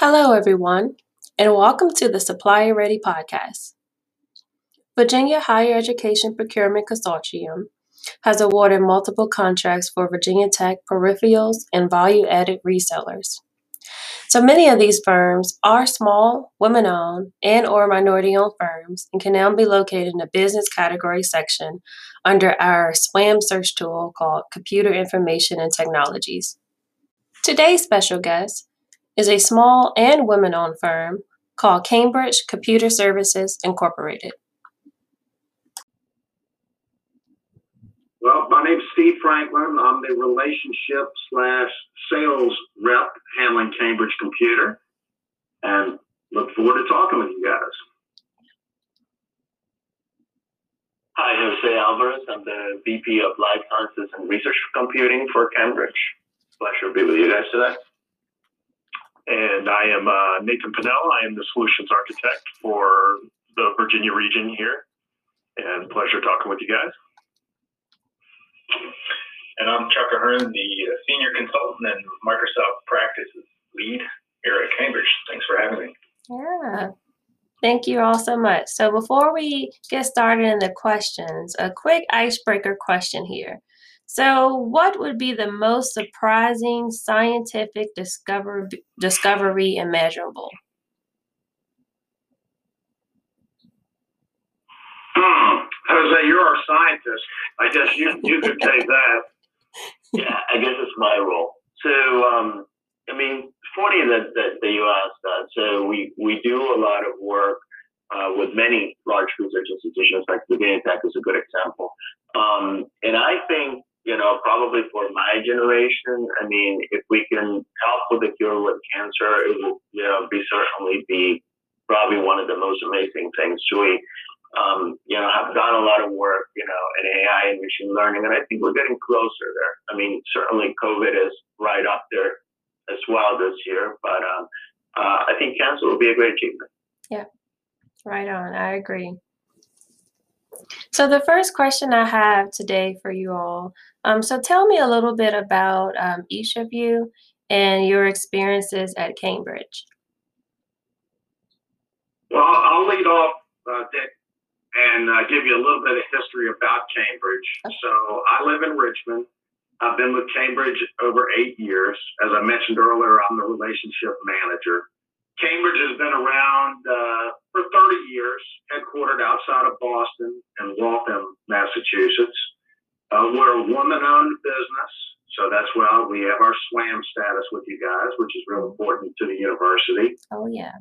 Hello, everyone, and welcome to the Supplier Ready podcast. Virginia Higher Education Procurement Consortium has awarded multiple contracts for Virginia Tech peripherals and value added resellers. So many of these firms are small, women owned, and or minority owned firms and can now be located in the business category section under our SWAM search tool called Computer Information and Technologies. Today's special guest is a small and women owned firm called Cambridge Computer Services Incorporated. Well, my name's Steve Franklin. I'm the relationship slash sales rep handling Cambridge Computer, and look forward to talking with you guys. Hi, Jose Alvarez. I'm the VP of Life Sciences and Research Computing for Cambridge. Pleasure to be with you guys today. And I am uh, Nathan Pinnell. I am the solutions architect for the Virginia region here. And pleasure talking with you guys. And I'm Chuck Ahern, the senior consultant and Microsoft practices lead here at Cambridge. Thanks for having me. Yeah. Thank you all so much. So before we get started in the questions, a quick icebreaker question here. So, what would be the most surprising scientific discover, discovery imaginable? Hmm. Jose, you're our scientist. I guess you, you could take that. Yeah, I guess it's my role. So, um, I mean, funny that, that, that you asked that. So, we, we do a lot of work uh, with many large research institutions, like the Virginia Tech is a good example. Um, and I think you know, probably for my generation, I mean, if we can help with the cure with cancer, it will, you know, be certainly be probably one of the most amazing things. We, um, you know, have done a lot of work, you know, in AI and machine learning, and I think we're getting closer there. I mean, certainly COVID is right up there as well this year, but um, uh, I think cancer will be a great achievement. Yeah, right on. I agree. So the first question I have today for you all. Um, so tell me a little bit about um, each of you and your experiences at Cambridge. Well, I'll lead off, uh, Dick, and uh, give you a little bit of history about Cambridge. So I live in Richmond. I've been with Cambridge over eight years. As I mentioned earlier, I'm the relationship manager. Cambridge has been around uh, for 30 years, headquartered outside of Boston and Waltham, Massachusetts. Uh, we're a woman owned business, so that's why we have our SWAM status with you guys, which is real important to the university. Oh, yeah.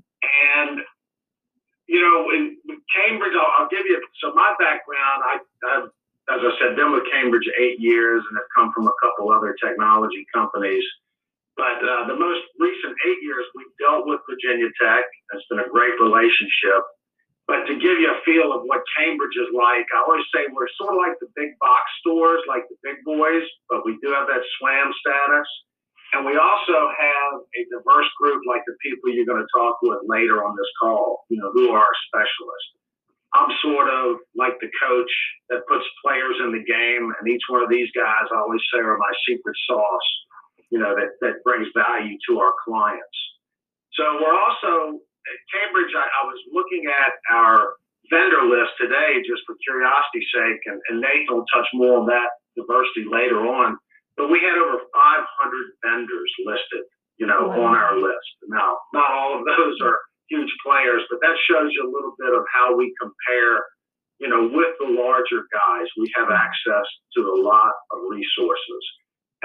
And, you know, in Cambridge, I'll, I'll give you so my background, I, I've, as I said, been with Cambridge eight years and have come from a couple other technology companies. But uh, the most recent eight years, we've dealt with Virginia Tech. It's been a great relationship. But to give you a feel of what Cambridge is like, I always say we're sort of like the big box stores, like the big boys, but we do have that SWAM status. And we also have a diverse group like the people you're going to talk with later on this call, you know, who are specialists. I'm sort of like the coach that puts players in the game, and each one of these guys I always say are my secret sauce you know, that, that brings value to our clients. So we're also at Cambridge. I, I was looking at our vendor list today just for curiosity's sake, and, and Nathan will touch more on that diversity later on. But we had over 500 vendors listed, you know, wow. on our list. Now, not all of those are huge players, but that shows you a little bit of how we compare, you know, with the larger guys. We have access to a lot of resources.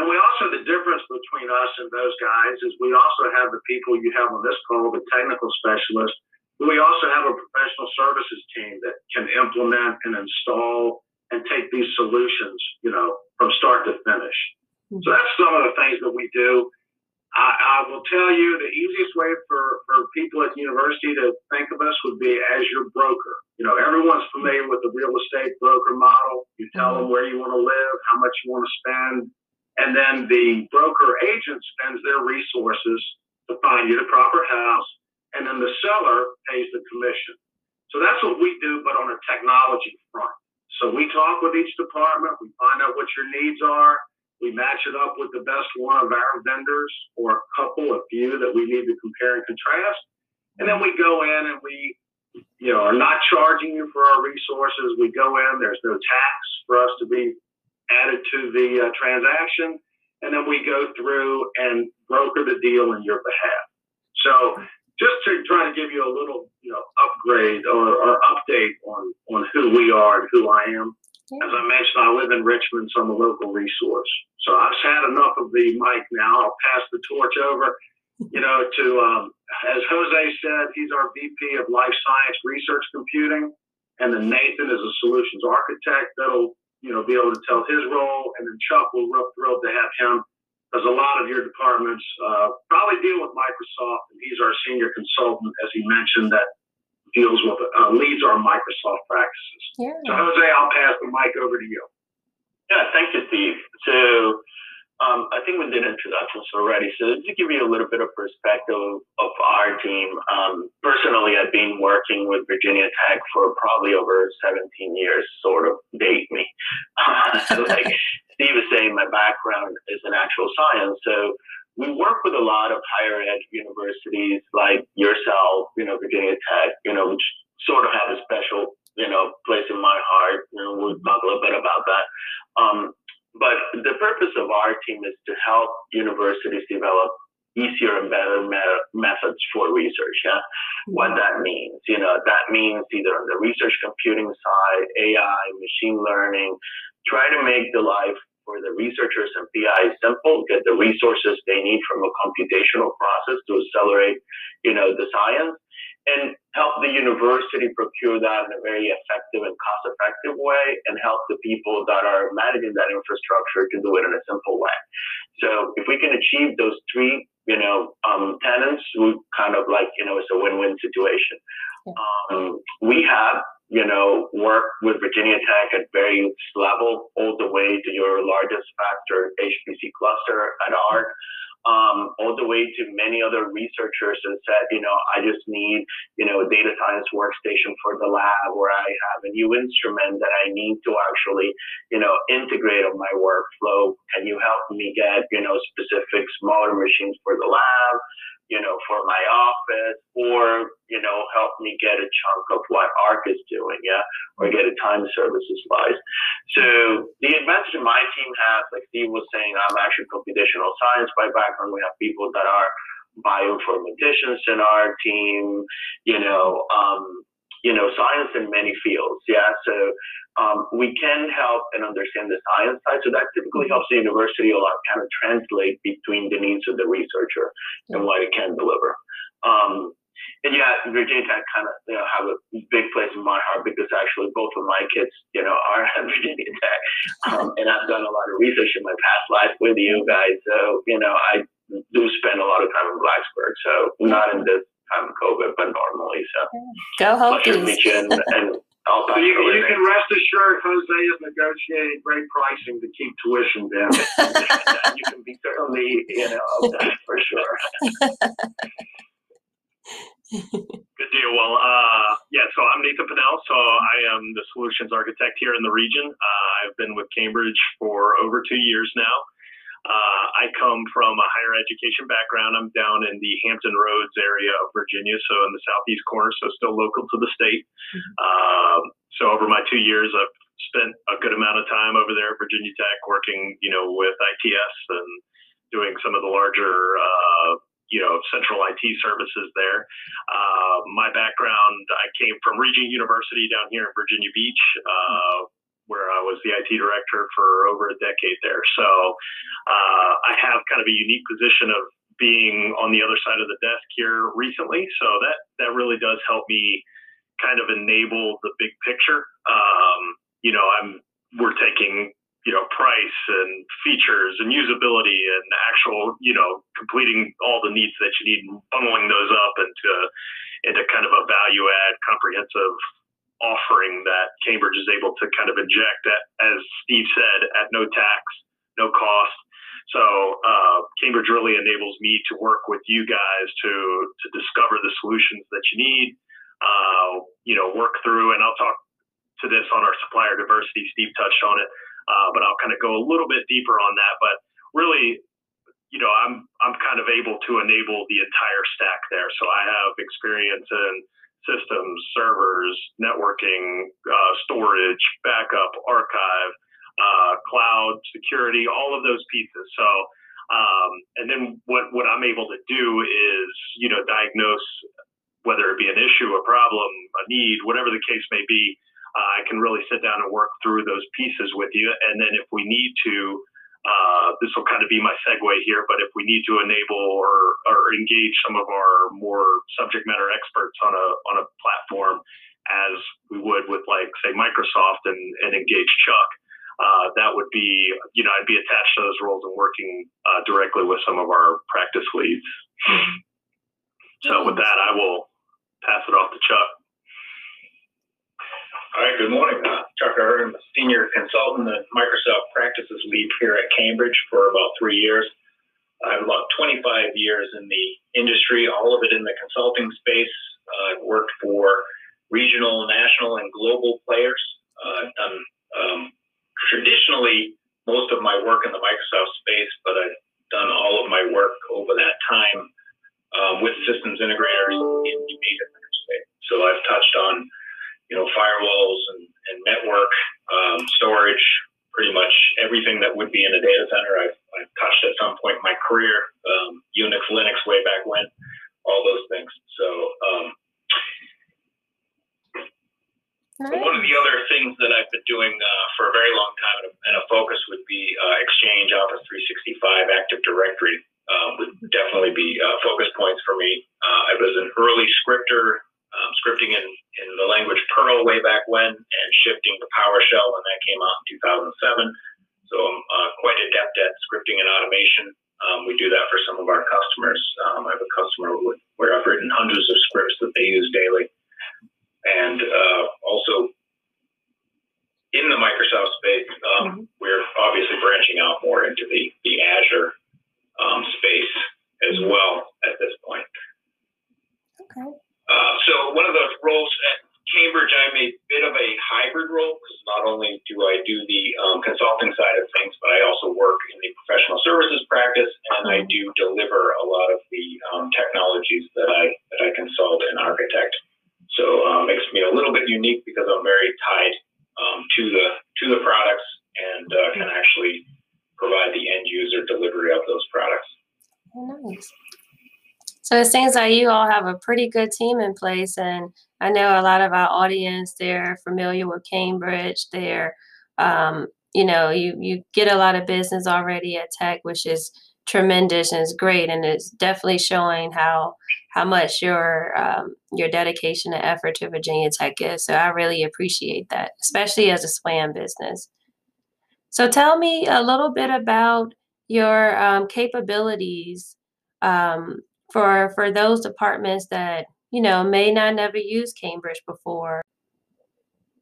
And we also, the difference between us and those guys is we also have the people you have on this call, the technical specialists, but we also have a professional services team that can implement and install and take these solutions, you know, from start to finish. So mm-hmm. that's some of the things that we do. I, I will tell you the easiest way for, for people at the university to think of us would be as your broker. You know, everyone's familiar with the real estate broker model. You tell them mm-hmm. where you want to live, how much you want to spend, and then the broker agent spends their resources to find you the proper house, and then the seller pays the commission. So that's what we do, but on a technology front. So we talk with each department, we find out what your needs are, We match it up with the best one of our vendors or a couple, a few that we need to compare and contrast. And then we go in and we, you know, are not charging you for our resources. We go in, there's no tax for us to be added to the uh, transaction. And then we go through and broker the deal in your behalf. So just to try to give you a little, you know, upgrade or, or update on, on who we are and who I am. As I mentioned, I live in Richmond, so I'm a local resource. So I've had enough of the mic now. I'll pass the torch over, you know, to, um, as Jose said, he's our VP of Life Science Research Computing. And then Nathan is a solutions architect that'll, you know, be able to tell his role. And then Chuck, we're real thrilled to have him because a lot of your departments uh, probably deal with Microsoft, and he's our senior consultant, as he mentioned, that deals with uh, leads our Microsoft practices. Yeah. So Jose, I'll pass the mic over to you. Yeah, thank you, Steve. So um, I think we did introductions already. So to give you a little bit of perspective of our team, um, personally, I've been working with Virginia Tech for probably over 17 years, sort of date me. like Steve was saying, my background is in actual science. So we work with a lot of higher ed universities like yourself, you know, Virginia Tech, you know, which sort of have a special, you know, place in my heart. You know, we'll talk a little bit about that. Um, but the purpose of our team is to help universities develop easier and better me- methods for research. Yeah, mm-hmm. what that means, you know, that means either on the research computing side, AI, machine learning, try to make the life for the researchers and PIs simple, get the resources they need from a computational process to accelerate, you know, the science, and help the university procure that in a very effective and cost-effective way, and help the people that are managing that infrastructure to do it in a simple way. So if we can achieve those three, you know, um, tenants, we kind of like, you know, it's a win-win situation. Um, we have you know, worked with Virginia Tech at various level, all the way to your largest factor HPC cluster at ARC, um, all the way to many other researchers and said, you know, I just need, you know, a data science workstation for the lab, or I have a new instrument that I need to actually, you know, integrate on my workflow. Can you help me get, you know, specific smaller machines for the lab? You know, for my office, or you know, help me get a chunk of what ARC is doing, yeah, or get a time services wise. So the advantage my team has, like Steve was saying, I'm actually computational science by background. We have people that are bioinformaticians in our team, you know, um, you know, science in many fields, yeah. So um, we can help and understand the science side. So that typically helps the university a lot kind of translate between the needs of the researcher and what it can deliver. Um, and yeah, Virginia Tech kind of you know, have a big place in my heart because actually both of my kids, you know, are at Virginia Tech, um, and I've done a lot of research in my past life with you guys. So you know, I do spend a lot of time in Blacksburg. So not in this time of COVID, but normally. So go Hokies! and, and I'll so you, you can rest assured Jose has negotiated great pricing to keep tuition down. you can be certainly, you know, for sure. Good deal. Well, uh, yeah, so I'm Nathan Pinnell. So I am the solutions architect here in the region. Uh, I've been with Cambridge for over two years now. Uh, I come from a higher education background. I'm down in the Hampton Roads area of Virginia, so in the southeast corner, so still local to the state. Mm-hmm. Um, so over my two years, I've spent a good amount of time over there at Virginia Tech working, you know, with ITS and doing some of the larger, uh, you know, central IT services there. Uh, my background, I came from Regent University down here in Virginia Beach. Uh, where I was the IT director for over a decade there. So uh, I have kind of a unique position of being on the other side of the desk here recently. So that that really does help me kind of enable the big picture. Um, you know, I'm we're taking you know price and features and usability and actual you know completing all the needs that you need and bundling those up into into kind of a value add comprehensive offering that Cambridge is able to kind of inject, at, as Steve said, at no tax, no cost. So uh, Cambridge really enables me to work with you guys to to discover the solutions that you need. Uh, you know, work through, and I'll talk to this on our supplier diversity. Steve touched on it. uh, but I'll kind of go a little bit deeper on that. But really, you know, I'm I'm kind of able to enable the entire stack there. So I have experience in systems, servers, networking, uh, storage, backup, archive, uh, cloud, security, all of those pieces. So, um, and then what what I'm able to do is, you know, diagnose whether it be an issue, a problem, a need, whatever the case may be. Uh, I can really sit down and work through those pieces with you, and then if we need to uh, this will kind of be my segue here, but if we need to enable or, or engage some of our more subject matter experts on a on a platform, as we would with like say Microsoft and, and engage Chuck, uh, that would be you know I'd be attached to those roles and working uh, directly with some of our practice leads. So with that, I will pass it off to Chuck. Good morning. Uh, Chuck Ahern, Senior Consultant and Microsoft Practices Lead here at Cambridge for about three years. I have about 25 years in the industry, all of it in the consulting space. Uh, I've worked for regional, national, and global players. Uh, I've done um, traditionally most of my work in the Microsoft space, but I've done all of my work over that time um, with systems integrators in the data space. So I've touched on you know, firewalls and, and network, um, storage, pretty much everything that would be in a data center. I've, I've touched at some point in my career, um, Unix, Linux, way back when, all those things. So, um, nice. one of the other things that I've been doing uh, for a very long time, and a, and a focus would be uh, Exchange, Office 365, Active Directory. Uh, would definitely be uh, focus points for me. Uh, I was an early scripter um, scripting in, in the language Perl way back when and shifting to PowerShell when that came out in 2007. So I'm uh, quite adept at scripting and automation. Um, we do that for some of our customers. Um, I have a customer where I've written hundreds of scripts that they use daily. And uh, also in the Microsoft space, um, mm-hmm. we're obviously branching out more into the, the Azure um, space as mm-hmm. well at this point. Okay. Uh, so one of those roles at Cambridge, I'm a bit of a hybrid role because not only do I do the um, consulting side of things, but I also work in the professional services practice, and I do deliver a lot of the um, technologies that I that I consult and architect. So um, makes me a little bit unique because I'm very tied um, to the to the products and uh, can actually provide the end user delivery of those products. Nice. So it seems like you all have a pretty good team in place, and I know a lot of our audience they're familiar with Cambridge. They're, um, you know, you you get a lot of business already at Tech, which is tremendous and it's great, and it's definitely showing how how much your um, your dedication and effort to Virginia Tech is. So I really appreciate that, especially as a SWAM business. So tell me a little bit about your um, capabilities um, for for those departments that you know may not never use Cambridge before?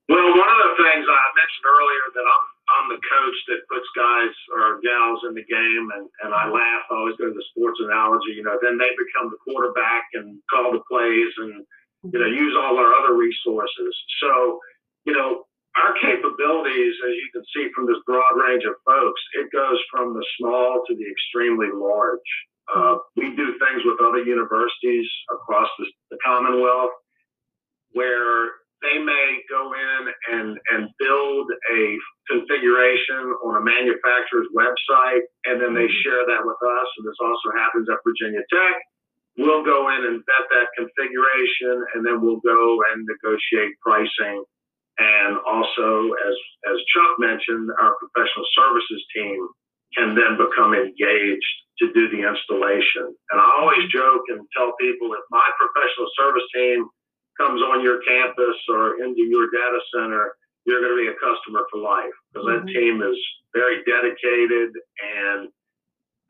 Well, one of the things I mentioned earlier that I'm I'm the coach that puts guys or gals in the game, and and I laugh. I always go to the sports analogy. You know, then they become the quarterback and call the plays and you know use all our other resources. So you know our capabilities, as you can see from this broad range of folks, it goes from the small to the extremely large. Uh, we do things with other universities across the, the Commonwealth where they may go in and, and build a configuration on a manufacturer's website, and then they mm-hmm. share that with us. And this also happens at Virginia Tech. We'll go in and vet that configuration, and then we'll go and negotiate pricing. And also, as, as Chuck mentioned, our professional services team can then become engaged to do the installation. And I always joke and tell people if my professional service team comes on your campus or into your data center, you're going to be a customer for life because mm-hmm. that team is very dedicated. And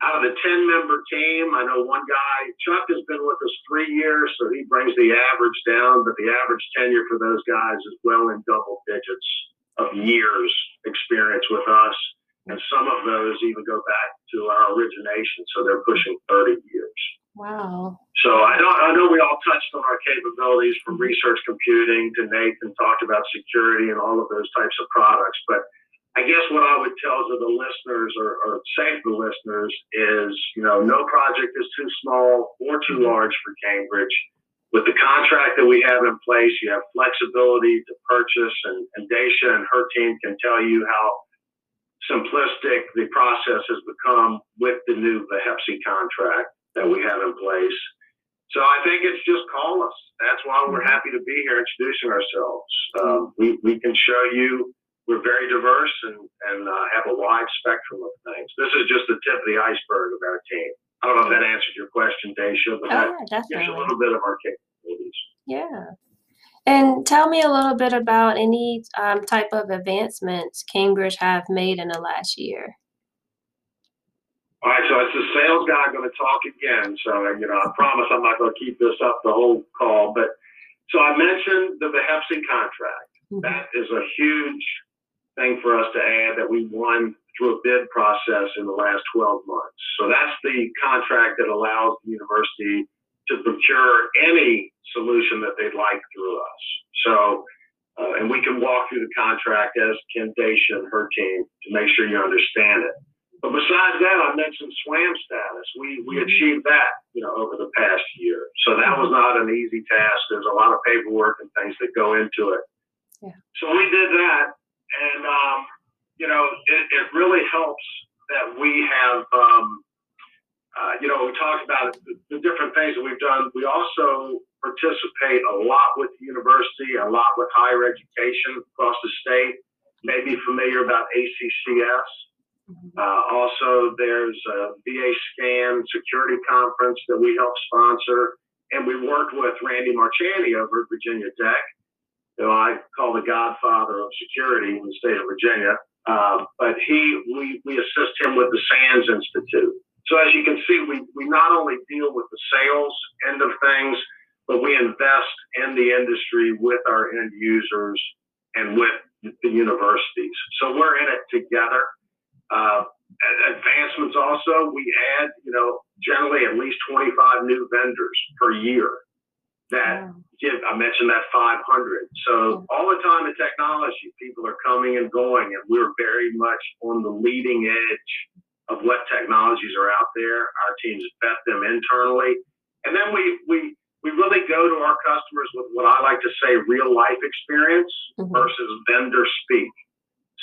out of the 10 member team, I know one guy, Chuck, has been with us three years, so he brings the average down, but the average tenure for those guys is well in double digits of years experience with us and some of those even go back to our origination, so they're pushing 30 years. Wow. So I know, I know we all touched on our capabilities from research computing to Nathan talked about security and all of those types of products, but I guess what I would tell to the listeners or, or say to the listeners is, you know, no project is too small or too mm-hmm. large for Cambridge. With the contract that we have in place, you have flexibility to purchase, and, and Dacia and her team can tell you how simplistic the process has become with the new HEPC contract that we have in place. So I think it's just call us. That's why we're happy to be here introducing ourselves. Um, we, we can show you we're very diverse and, and uh, have a wide spectrum of things. This is just the tip of the iceberg of our team. I don't know if that answered your question, Dacia, but Oh, that yeah, gives a little bit of our capabilities. Yeah. And tell me a little bit about any um, type of advancements Cambridge have made in the last year. All right, so it's the sales guy going to talk again. So, you know, I promise I'm not going to keep this up the whole call. But so I mentioned the VHEPC contract. Mhm. That is a huge thing for us to add that we won through a bid process in the last 12 months. So that's the contract that allows the university to procure any solution that they'd like through us. So, uh, and we can walk through the contract as Ken Dacia and her team to make sure you understand it. But besides that, I mentioned SWAM status. We we achieved that, you know, over the past year. So that was not an easy task. There's a lot of paperwork and things that go into it. Yeah. So we did that, and um, you know, it, it really helps that we have, um, uh, you know, we talked about the, the different things that we've done. We also participate a lot with the university, a lot with higher education across the state. Maybe familiar about ACCS. Uh, also, there's a VA Scan security conference that we help sponsor, and we worked with Randy Marchany over at Virginia Tech, who I call the godfather of security in the state of Virginia. Uh, but he, we, we assist him with the SANS Institute. So as you can see, we, we not only deal with the sales end of things, but we invest in the industry with our end users and with the universities. So we're in it together. Uh, advancements also, we add, you know, generally at least 25 new vendors per year that Wow. give, I mentioned that 500. So all the time in technology, people are coming and going, and we're very much on the leading edge of what technologies are out there. Our teams vet them internally. And then we, we, we really go to our customers with what I like to say real life experience Mhm. versus vendor speak.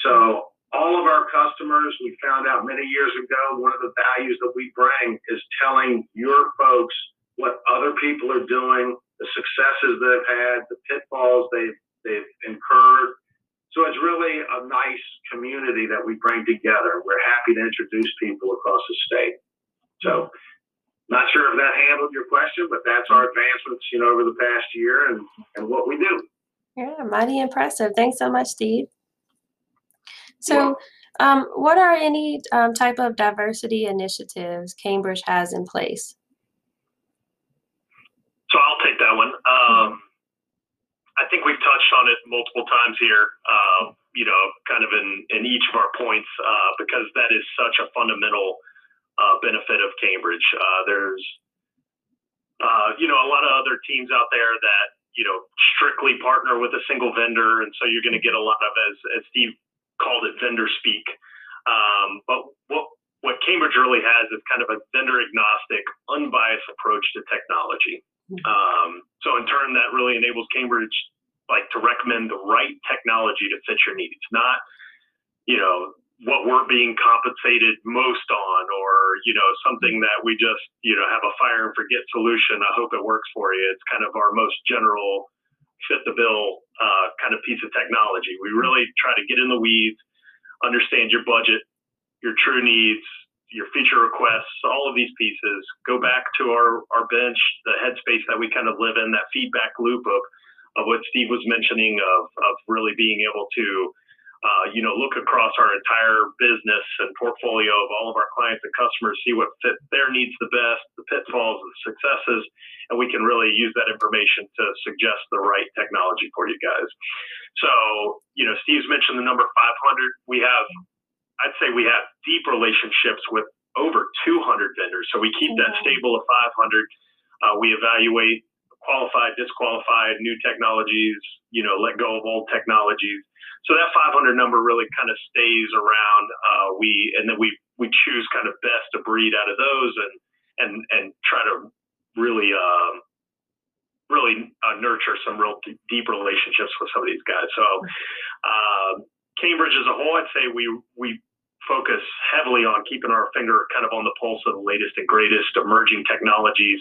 So all of our customers, we found out many years ago, one of the values that we bring is telling your folks what other people are doing, the successes they've had, the pitfalls they've they've incurred. So it's really a nice community that we bring together. We're happy to introduce people across the state. So not sure if that handled your question, but that's our advancements, you know, over the past year and, and what we do. Yeah, mighty impressive. Thanks so much, Steve. So, um, what are any um, type of diversity initiatives Cambridge has in place? So I'll take that one. Um, I think we've touched on it multiple times here, uh, you know, kind of in, in each of our points, uh, because that is such a fundamental uh, benefit of Cambridge. Uh, there's, uh, you know, a lot of other teams out there that, you know, strictly partner with a single vendor. And so you're going to get a lot of, as, as Steve called it, vendor speak. Um, but what, what Cambridge really has is kind of a vendor agnostic, unbiased approach to technology. Um, so in turn, that really enables Cambridge like to recommend the right technology to fit your needs, not you know what we're being compensated most on, or you know something that we just you know have a fire and forget solution. I hope it works for you. It's kind of our most general fit the bill uh, kind of piece of technology. We really try to get in the weeds, understand your budget, your true needs, your feature requests, all of these pieces, go back to our, our bench, the headspace that we kind of live in, that feedback loop of, of what Steve was mentioning of, of really being able to, uh, you know, look across our entire business and portfolio of all of our clients and customers, see what fit their needs the best, the pitfalls, the successes, and we can really use that information to suggest the right technology for you guys. So, you know, Steve's mentioned the number 500. We have I'd say we have deep relationships with over 200 vendors. So we keep that stable of 500. Uh, we evaluate qualified, disqualified, new technologies, you know, let go of old technologies. So that 500 number really kind of stays around. Uh, we and then we we choose kind of best to breed out of those and and and try to really um, really uh, nurture some real d- deep relationships with some of these guys. So uh, Cambridge as a whole, I'd say we we focus heavily on keeping our finger kind of on the pulse of the latest and greatest emerging technologies.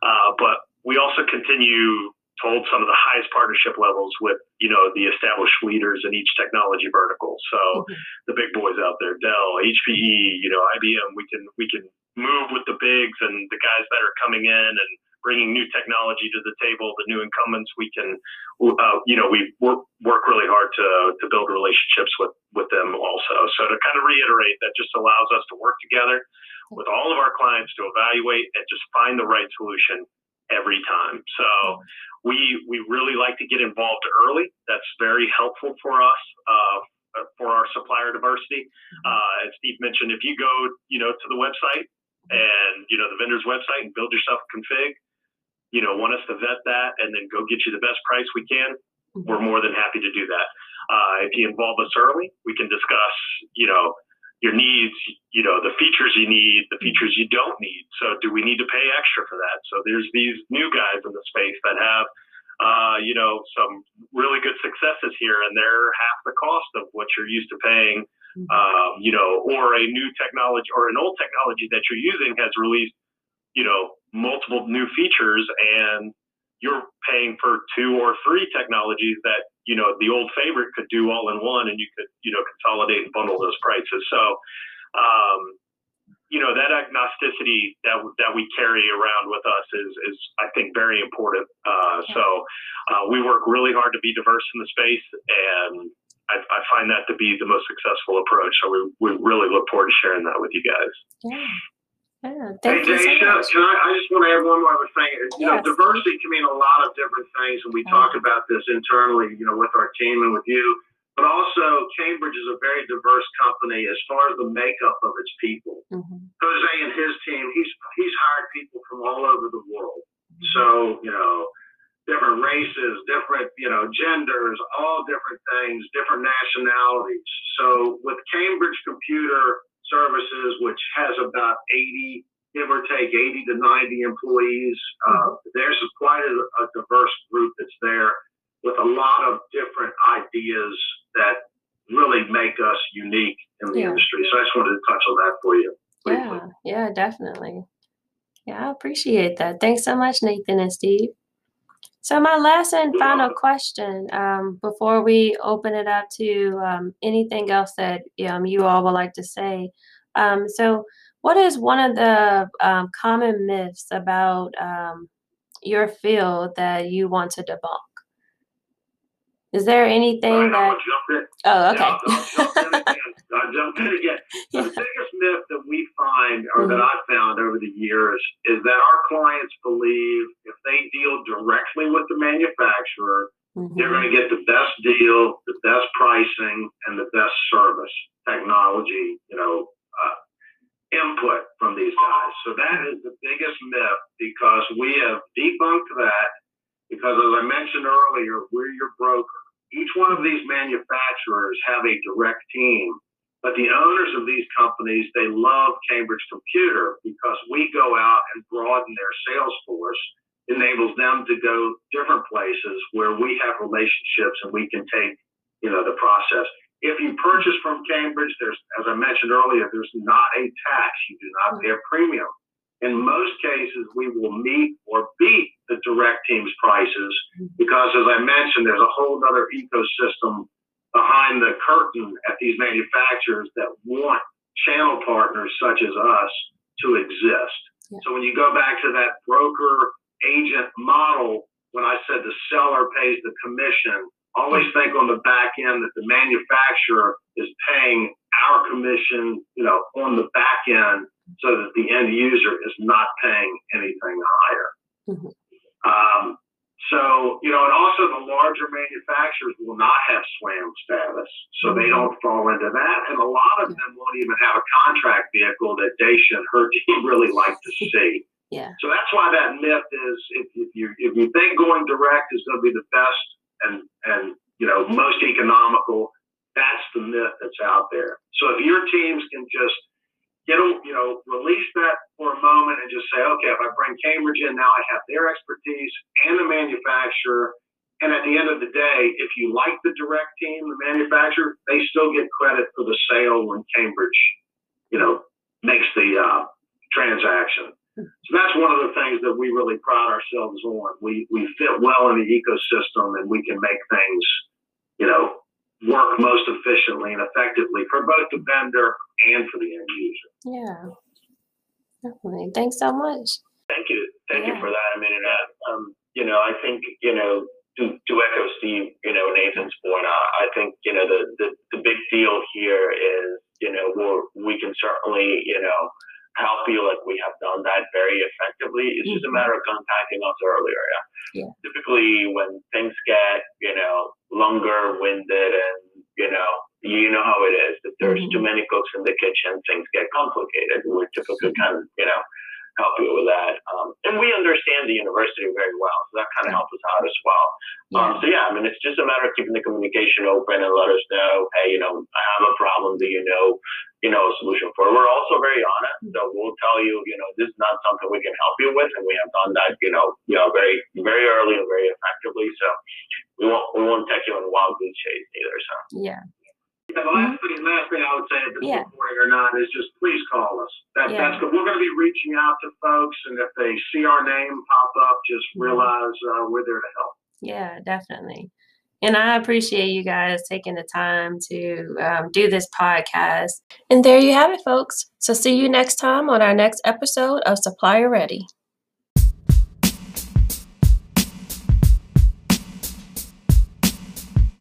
Uh, but we also continue to hold some of the highest partnership levels with, you know, the established leaders in each technology vertical. So mm-hmm. the big boys out there, Dell, HPE, you know, IBM, we can we can move with the bigs and the guys that are coming in and bringing new technology to the table, the new incumbents, we can, uh, you know, we work, work really hard to, to build relationships with, with them also. So to kind of reiterate, that just allows us to work together with all of our clients to evaluate and just find the right solution every time. So we we really like to get involved early. That's very helpful for us. Uh, for our supplier diversity, uh, as Steve mentioned, if you go, you know, to the website and you know the vendor's website and build yourself a config, you know, want us to vet that and then go get you the best price we can, mm-hmm. we're more than happy to do that. Uh, if you involve us early, we can discuss, you know, your needs, you know, the features you need, the features you don't need. So do we need to pay extra for that? So there's these new guys in the space that have, uh, you know, some really good successes here, and they're half the cost of what you're used to paying. Mm-hmm. Um, you know, or a new technology or an old technology that you're using has released, you know, multiple new features and you're paying for two or three technologies that you know the old favorite could do all in one and you could you know consolidate and bundle those prices so um, you know that agnosticity that that we carry around with us is is I think very important. Uh, so uh, we work really hard to be diverse in the space, and I, I, find that to be the most successful approach. So we we really look forward to sharing that with you guys. Yeah. Yeah, thank hey, you so can I, I just want to add one more thing. You yes. know, diversity can mean a lot of different things, and we talk about this internally, you know, with our team and with you. But also, Cambridge is a very diverse company as far as the makeup of its people. Mm-hmm. Jose and his team, he's he's hired people from all over the world. Mm-hmm. So, you know, different races, different, you know, genders, all different things, different nationalities. So with Cambridge Computer Services, which has about 80, give or take 80 to 90 employees. Uh, there's quite a, a, diverse group that's there with a lot of different ideas that really make us unique in the yeah. industry. So I just wanted to touch on that for you. Briefly. Yeah, yeah, definitely. Yeah, I appreciate that. Thanks so much, Nathan and Steve. So my last and final question, um, before we open it up to um, anything else that um, you all would like to say. Um, so, what is one of the um, common myths about um, your field that you want to debunk? Is there anything right, that? Oh, okay. I'll, jump I'll, jump in again. Yeah. The biggest myth that we find, or mm-hmm. that I've found over the years, is that our clients believe if they deal directly with the manufacturer, mm-hmm. they're going to get the best deal, the best pricing, and the best service, technology, you know, uh, input from these guys. So that is the biggest myth because we have debunked that. Because as I mentioned earlier, we're your broker each one of these manufacturers have a direct team, but the owners of these companies, they love Cambridge Computer because we go out and broaden their sales force, enables them to go different places where we have relationships and we can take, you know, the process. If you purchase from Cambridge, there's, as I mentioned earlier, there's not a tax. You do not pay a premium. In most cases, we will meet or beat the direct team's prices because, as I mentioned, there's a whole other ecosystem behind the curtain at these manufacturers that want channel partners such as us to exist. Yeah. So when you go back to that broker agent model, when I said the seller pays the commission, always think on the back end that the manufacturer is paying our commission, you know, on the back end so that the end user is not paying anything higher. Mm-hmm. Um, so, you know, and also the larger manufacturers will not have SWAM status, so mm-hmm. they don't fall into that. And a lot of them won't even have a contract vehicle that Dacia and her team really like to see. Yeah. So that's why that myth is if, if you if you think going direct is going to be the best and and you know most economical. That's the myth that's out there. So if your teams can just get a, you know release that for a moment and just say, okay, if I bring Cambridge in, now I have their expertise and the manufacturer. And at the end of the day, if you like the direct team, the manufacturer, they still get credit for the sale when Cambridge, you know, makes the uh, transaction. So that's one of the things that we really pride ourselves on. We we fit well in the ecosystem and we can make things, you know, work most efficiently and effectively for both the vendor and for the end user. Yeah, definitely. Thanks so much. Thank you. Thank Yeah. you for that. I mean, uh, um, you know, I think, you know, to, to echo Steve, you know, Nathan's point, I, I think, you know, the, the, the big deal here is, you know, we're, we can certainly, you know, help you like we have done that very effectively. It's just a Mhm. matter of contacting us earlier. Yeah. Typically, when things get, you know, longer winded and, you know, you know how it is. If there's Mhm. too many cooks in the kitchen, things get complicated. We typically kind of, you know, help you with that. Um, and we understand the university very well, so that kind of helps us out as well. Um, so yeah, I mean, it's just a matter of keeping the communication open and let us know, hey, you know, I have a problem. Do you know, you know, a solution for it? We're also very honest, so we'll tell you, you know, this is not something we can help you with, and we have done that, you know, you know, very, very early and very effectively. So we won't, we won't take you on a wild goose chase either. So Yeah. Yeah, the last thing, last thing I would say, if it's Yeah. recording or not, is just please call us. That, Yeah. That's good. We're going to be reaching out to folks, and if they see our name pop up, just Mhm. realize uh, we're there to help. Yeah, definitely. And I appreciate you guys taking the time to um, do this podcast. And there you have it, folks. So see you next time on our next episode of Supplier Ready.